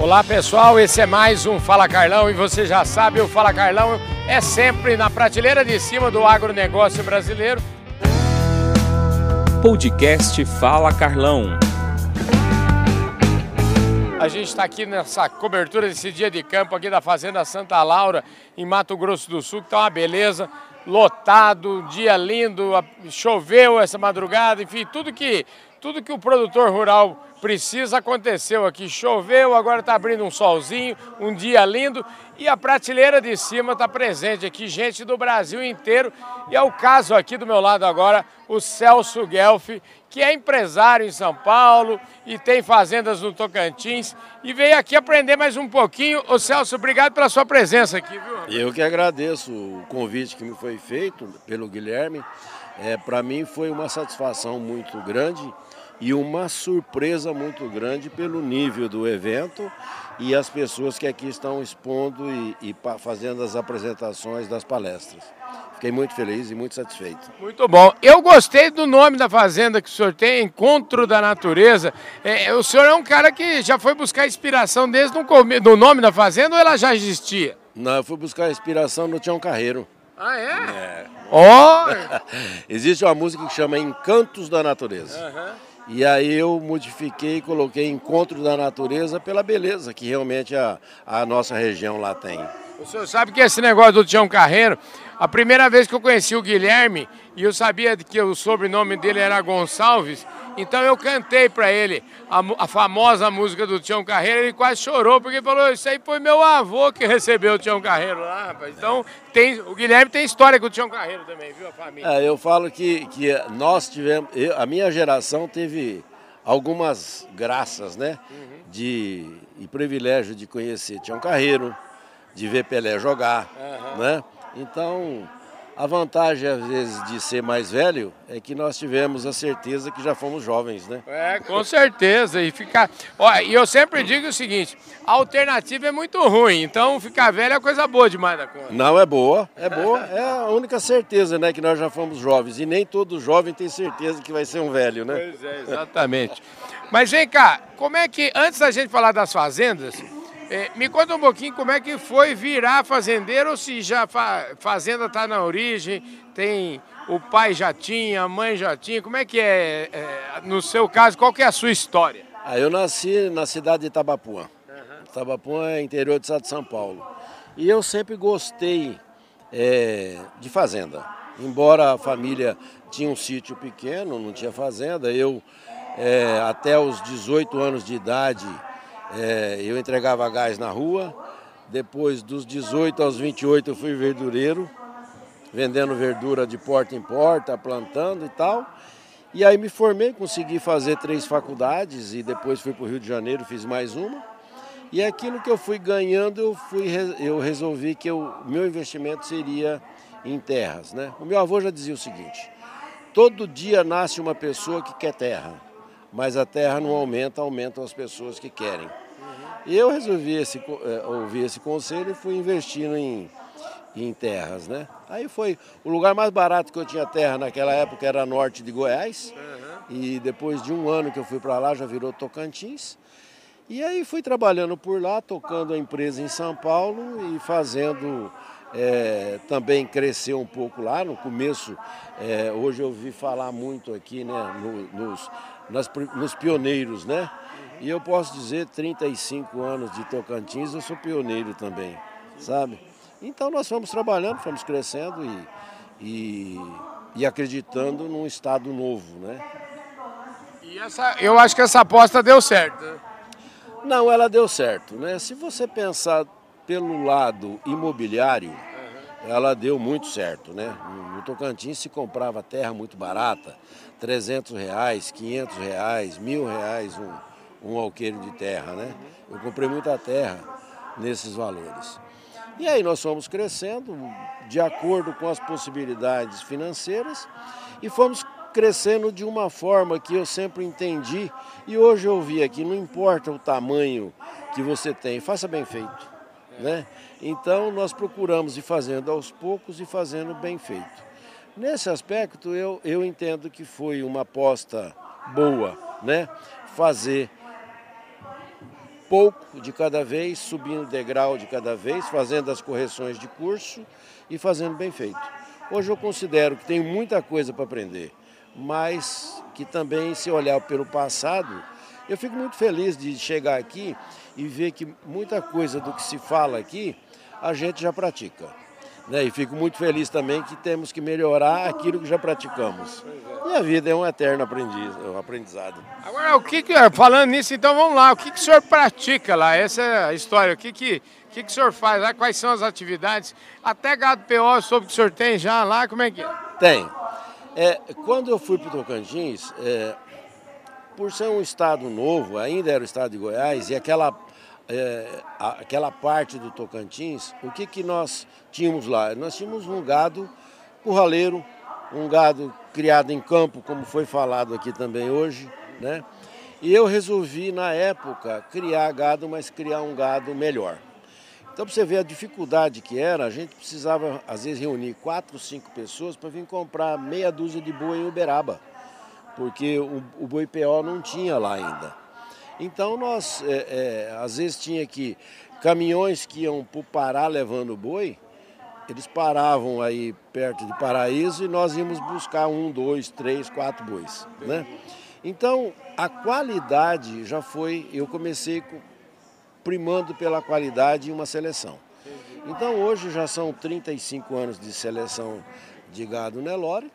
Olá pessoal, esse é mais um Fala Carlão e você já sabe, o Fala Carlão é sempre na prateleira de cima do agronegócio brasileiro. Podcast Fala Carlão. A gente está aqui nessa cobertura desse dia de campo aqui da Fazenda Santa Laura, em Mato Grosso do Sul, que está uma beleza, lotado, dia lindo, choveu essa madrugada, enfim, tudo que, tudo que o produtor rural precisa aconteceu aqui. Choveu, agora está abrindo um solzinho, um dia lindo e a prateleira de cima está presente aqui, gente do Brasil inteiro. E é o caso aqui do meu lado agora, o Celso Guelf, que é empresário em São Paulo e tem fazendas no Tocantins e veio aqui aprender mais um pouquinho. Ô Celso, obrigado pela sua presença aqui, viu? Eu que agradeço o convite que me foi feito pelo Guilherme. É, Para mim foi uma satisfação muito grande e uma surpresa muito grande pelo nível do evento e as pessoas que aqui estão expondo e, e fazendo as apresentações das palestras. Fiquei muito feliz e muito satisfeito. Muito bom. Eu gostei do nome da fazenda que o senhor tem, Encontro da Natureza. É, o senhor é um cara que já foi buscar inspiração desde o nome da fazenda ou ela já existia? Não, eu fui buscar inspiração no Tião Carreiro. Ah, é? É. Oh! Existe uma música que chama Encantos da Natureza. Uhum. E aí eu modifiquei e coloquei Encontro da Natureza pela beleza que realmente a, a nossa região lá tem. O senhor sabe que esse negócio do Tião Carreiro, a primeira vez que eu conheci o Guilherme, e eu sabia que o sobrenome dele era Gonçalves, então eu cantei para ele a, a, famosa música do Tião Carreiro, ele quase chorou, porque falou, isso aí foi meu avô que recebeu o Tião Carreiro lá, rapaz. Então, tem, o Guilherme tem história com o Tião Carreiro também, viu, a família? É, eu falo que, que nós tivemos, eu, a minha geração teve algumas graças, né, uhum. de, e privilégio de conhecer Tião Carreiro, de ver Pelé jogar, uhum. né? Então, a vantagem, às vezes, de ser mais velho é que nós tivemos a certeza que já fomos jovens, né? É, com certeza. E ficar. Olha, e eu sempre digo o seguinte: a alternativa é muito ruim, então ficar velho é coisa boa demais da conta. Não é boa, é boa. É a única certeza, né? Que nós já fomos jovens. E nem todo jovem tem certeza que vai ser um velho, né? Pois é, exatamente. Mas vem cá, como é que, antes da gente falar das fazendas. É, me conta um pouquinho como é que foi virar fazendeiro ou se já fa fazenda está na origem, tem o pai já tinha, a mãe já tinha, como é que é, é, no seu caso, qual que é a sua história? Ah, eu nasci na cidade de Itabapuã. Uhum. Itabapuã é interior do estado de São Paulo. E eu sempre gostei é, de fazenda. Embora a família tinha um sítio pequeno, não tinha fazenda, eu é, até os 18 anos de idade é, eu entregava gás na rua. Depois dos 18 aos 28 eu fui verdureiro, vendendo verdura de porta em porta, plantando e tal. E aí me formei, consegui fazer três faculdades e depois fui para o Rio de Janeiro, fiz mais uma. E aquilo que eu fui ganhando, eu, fui, eu resolvi que o meu investimento seria em terras. Né? O meu avô já dizia o seguinte: todo dia nasce uma pessoa que quer terra mas a terra não aumenta, aumentam as pessoas que querem. E eu resolvi esse, é, ouvir esse conselho e fui investindo em, em terras, né? Aí foi o lugar mais barato que eu tinha terra naquela época era norte de Goiás. E depois de um ano que eu fui para lá já virou Tocantins. E aí fui trabalhando por lá, tocando a empresa em São Paulo e fazendo é, também crescer um pouco lá. No começo, é, hoje eu ouvi falar muito aqui né, no, nos, nas, nos pioneiros, né? E eu posso dizer, 35 anos de Tocantins, eu sou pioneiro também, sabe? Então nós fomos trabalhando, fomos crescendo e, e, e acreditando num estado novo, né? E essa, eu acho que essa aposta deu certo. Né? Não, ela deu certo, né? Se você pensar pelo lado imobiliário, ela deu muito certo, né? No Tocantins se comprava terra muito barata, 300 reais, 500 reais, mil reais um, um alqueire de terra, né? Eu comprei muita terra nesses valores. E aí nós fomos crescendo de acordo com as possibilidades financeiras e fomos crescendo de uma forma que eu sempre entendi e hoje eu vi aqui, não importa o tamanho que você tem, faça bem feito. Né? Então nós procuramos ir fazendo aos poucos e fazendo bem feito. Nesse aspecto eu, eu entendo que foi uma aposta boa, né? Fazer pouco de cada vez, subindo degrau de cada vez, fazendo as correções de curso e fazendo bem feito. Hoje eu considero que tem muita coisa para aprender, mas que também, se olhar pelo passado, eu fico muito feliz de chegar aqui e ver que muita coisa do que se fala aqui a gente já pratica. Né? E fico muito feliz também que temos que melhorar aquilo que já praticamos. E a vida é um eterno aprendiz, um aprendizado. Agora, o que, que falando nisso, então vamos lá, o que, que o senhor pratica lá? Essa é a história. O que, que, que, que o senhor faz lá? Quais são as atividades? Até gado PO, soube que o senhor tem já lá, como é que é? Tem. É, quando eu fui para o Tocantins, é, por ser um estado novo, ainda era o estado de Goiás, e aquela é, aquela parte do Tocantins, o que, que nós tínhamos lá? Nós tínhamos um gado curraleiro, um gado criado em campo, como foi falado aqui também hoje, né? E eu resolvi, na época, criar gado, mas criar um gado melhor. Então, para você ver a dificuldade que era, a gente precisava, às vezes, reunir quatro, cinco pessoas para vir comprar meia dúzia de boi em Uberaba, porque o, o boi PO não tinha lá ainda. Então nós, é, é, às vezes tinha que, caminhões que iam para o Pará levando boi, eles paravam aí perto de Paraíso e nós íamos buscar um, dois, três, quatro bois. Né? Então a qualidade já foi, eu comecei primando pela qualidade em uma seleção. Então hoje já são 35 anos de seleção de gado Nelore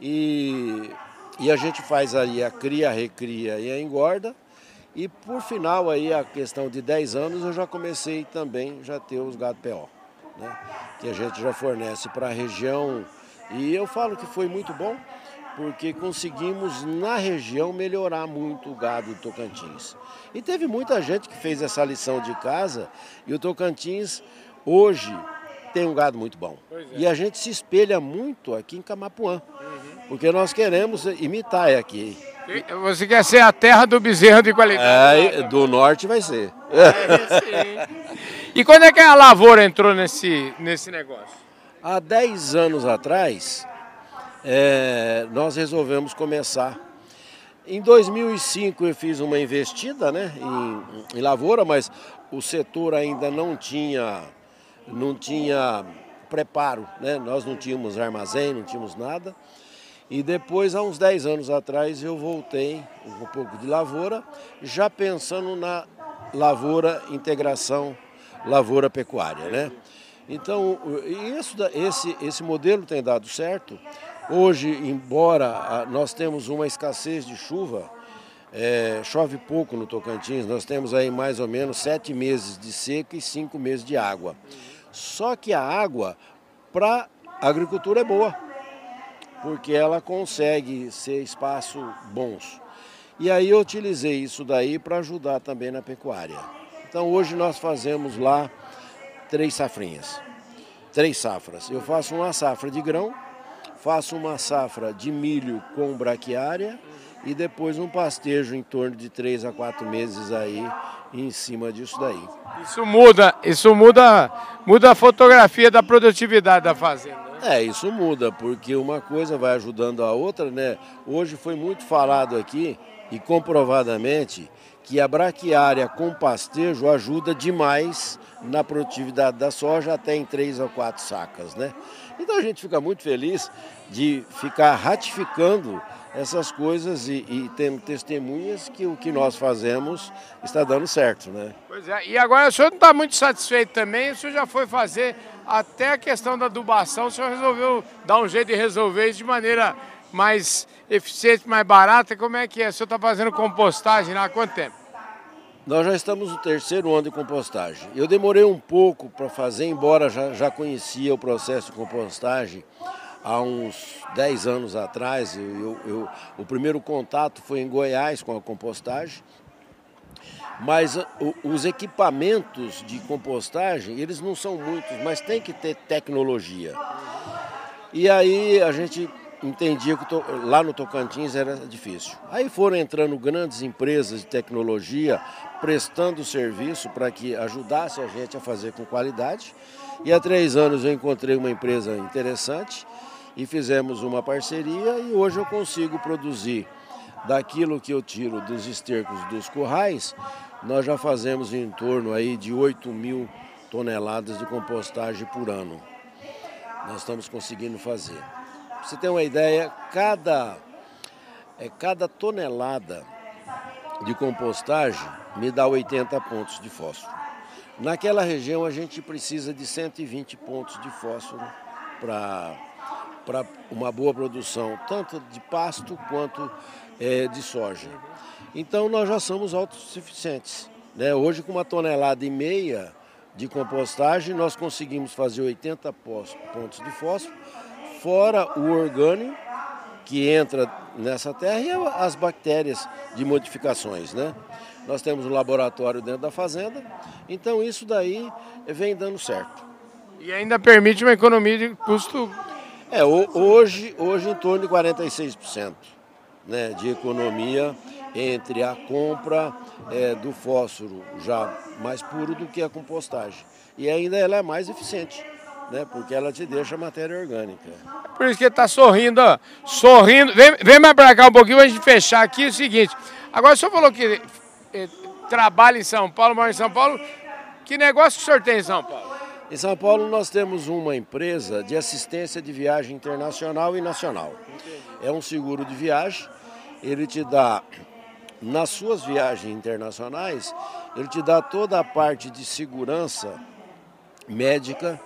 e, e a gente faz aí a cria, a recria e a engorda. E por final aí, a questão de 10 anos, eu já comecei também já ter os gado PO, né? que a gente já fornece para a região. E eu falo que foi muito bom, porque conseguimos na região melhorar muito o gado do Tocantins. E teve muita gente que fez essa lição de casa e o Tocantins hoje tem um gado muito bom. É. E a gente se espelha muito aqui em Camapuã, uhum. Porque nós queremos imitar aqui. Você quer ser a terra do bezerro de qualidade? É, do norte vai ser. É, e quando é que a lavoura entrou nesse, nesse negócio? Há 10 anos atrás, é, nós resolvemos começar. Em 2005 eu fiz uma investida né, em, em lavoura, mas o setor ainda não tinha, não tinha preparo, né? nós não tínhamos armazém, não tínhamos nada. E depois, há uns 10 anos atrás, eu voltei um pouco de lavoura, já pensando na lavoura integração lavoura pecuária, né? Então, isso, esse, esse modelo tem dado certo. Hoje, embora nós temos uma escassez de chuva, é, chove pouco no Tocantins, nós temos aí mais ou menos sete meses de seca e cinco meses de água. Só que a água para a agricultura é boa porque ela consegue ser espaços bons. E aí eu utilizei isso daí para ajudar também na pecuária. Então hoje nós fazemos lá três safrinhas, três safras. Eu faço uma safra de grão, faço uma safra de milho com braquiária e depois um pastejo em torno de três a quatro meses aí em cima disso daí. Isso muda, isso muda, muda a fotografia da produtividade da fazenda. É, isso muda, porque uma coisa vai ajudando a outra, né? Hoje foi muito falado aqui e comprovadamente que a braquiária com pastejo ajuda demais na produtividade da soja até em três ou quatro sacas, né? Então a gente fica muito feliz de ficar ratificando essas coisas e, e tendo testemunhas que o que nós fazemos está dando certo, né? Pois é, e agora o senhor não está muito satisfeito também, o senhor já foi fazer até a questão da adubação, o senhor resolveu dar um jeito de resolver isso de maneira mais eficiente, mais barata, como é que é? O senhor está fazendo compostagem há quanto tempo? Nós já estamos no terceiro ano de compostagem. Eu demorei um pouco para fazer, embora já, já conhecia o processo de compostagem, há uns 10 anos atrás. Eu, eu, o primeiro contato foi em Goiás com a compostagem. Mas o, os equipamentos de compostagem, eles não são muitos, mas tem que ter tecnologia. E aí a gente entendia que lá no Tocantins era difícil. Aí foram entrando grandes empresas de tecnologia prestando serviço para que ajudasse a gente a fazer com qualidade. E há três anos eu encontrei uma empresa interessante e fizemos uma parceria e hoje eu consigo produzir daquilo que eu tiro dos estercos dos currais, nós já fazemos em torno aí de 8 mil toneladas de compostagem por ano. Nós estamos conseguindo fazer. Pra você ter uma ideia, cada, é, cada tonelada de compostagem me dá 80 pontos de fósforo. Naquela região a gente precisa de 120 pontos de fósforo para uma boa produção, tanto de pasto quanto é, de soja. Então nós já somos autossuficientes. Né? Hoje com uma tonelada e meia de compostagem nós conseguimos fazer 80 pontos de fósforo, fora o orgânico que entra nessa terra e as bactérias de modificações, né? Nós temos um laboratório dentro da fazenda, então isso daí vem dando certo. E ainda permite uma economia de custo? É, hoje, hoje em torno de 46% né, de economia entre a compra é, do fósforo já mais puro do que a compostagem. E ainda ela é mais eficiente né? Porque ela te deixa matéria orgânica. Por isso que ele está sorrindo, ó. Sorrindo. Vem, vem mais para cá um pouquinho para a gente fechar aqui o seguinte. Agora o senhor falou que eh, trabalha em São Paulo, mora em São Paulo. Que negócio que o senhor tem em São Paulo? Em São Paulo nós temos uma empresa de assistência de viagem internacional e nacional. É um seguro de viagem, ele te dá, nas suas viagens internacionais, ele te dá toda a parte de segurança médica,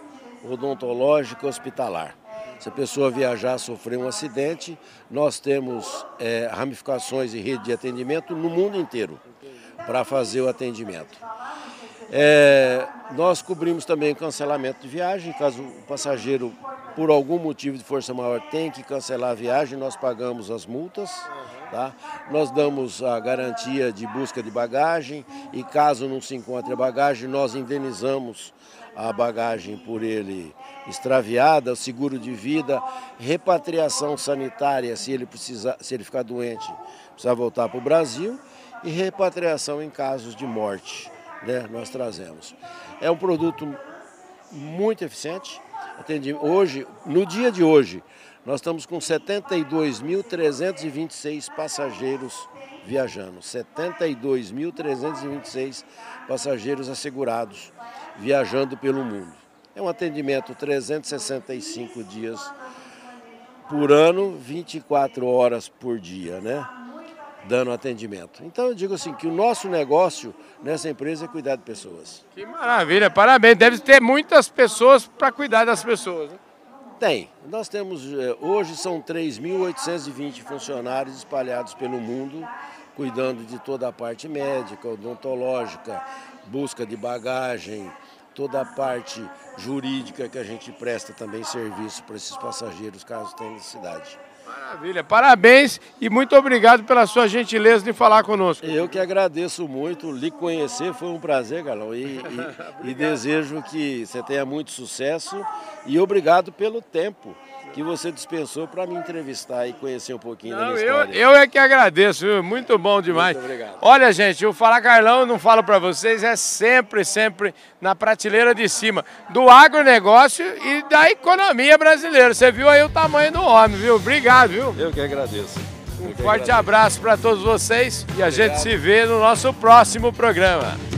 odontológica hospitalar. Se a pessoa viajar, sofrer um acidente, nós temos é, ramificações e rede de atendimento no mundo inteiro para fazer o atendimento. É, nós cobrimos também cancelamento de viagem, caso o passageiro, por algum motivo de força maior, tenha que cancelar a viagem, nós pagamos as multas. Tá? Nós damos a garantia de busca de bagagem e caso não se encontre a bagagem, nós indenizamos a bagagem por ele extraviada, o seguro de vida, repatriação sanitária se ele precisar, se ele ficar doente, precisar voltar para o Brasil e repatriação em casos de morte, né? Nós trazemos. É um produto muito eficiente. Hoje, no dia de hoje, nós estamos com 72.326 passageiros viajando, 72.326 passageiros assegurados viajando pelo mundo. É um atendimento 365 dias por ano, 24 horas por dia, né? Dando atendimento. Então eu digo assim que o nosso negócio nessa empresa é cuidar de pessoas. Que maravilha, parabéns. Deve ter muitas pessoas para cuidar das pessoas. Né? Tem. Nós temos, eh, hoje são 3.820 funcionários espalhados pelo mundo, cuidando de toda a parte médica, odontológica, busca de bagagem, toda a parte jurídica que a gente presta também serviço para esses passageiros, caso tenham necessidade. Maravilha, parabéns e muito obrigado pela sua gentileza de falar conosco. Eu que agradeço muito, lhe conhecer foi um prazer, Galão, e, e, e desejo que você tenha muito sucesso e obrigado pelo tempo que você dispensou para me entrevistar e conhecer um pouquinho não, da minha história. Eu, eu é que agradeço, viu? muito bom demais. Muito obrigado. Olha, gente, o Falar Carlão, não falo para vocês, é sempre, sempre na prateleira de cima do agronegócio e da economia brasileira. Você viu aí o tamanho do homem, viu? Obrigado, viu? Eu que agradeço. Um forte agradeço. abraço para todos vocês e a gente se vê no nosso próximo programa.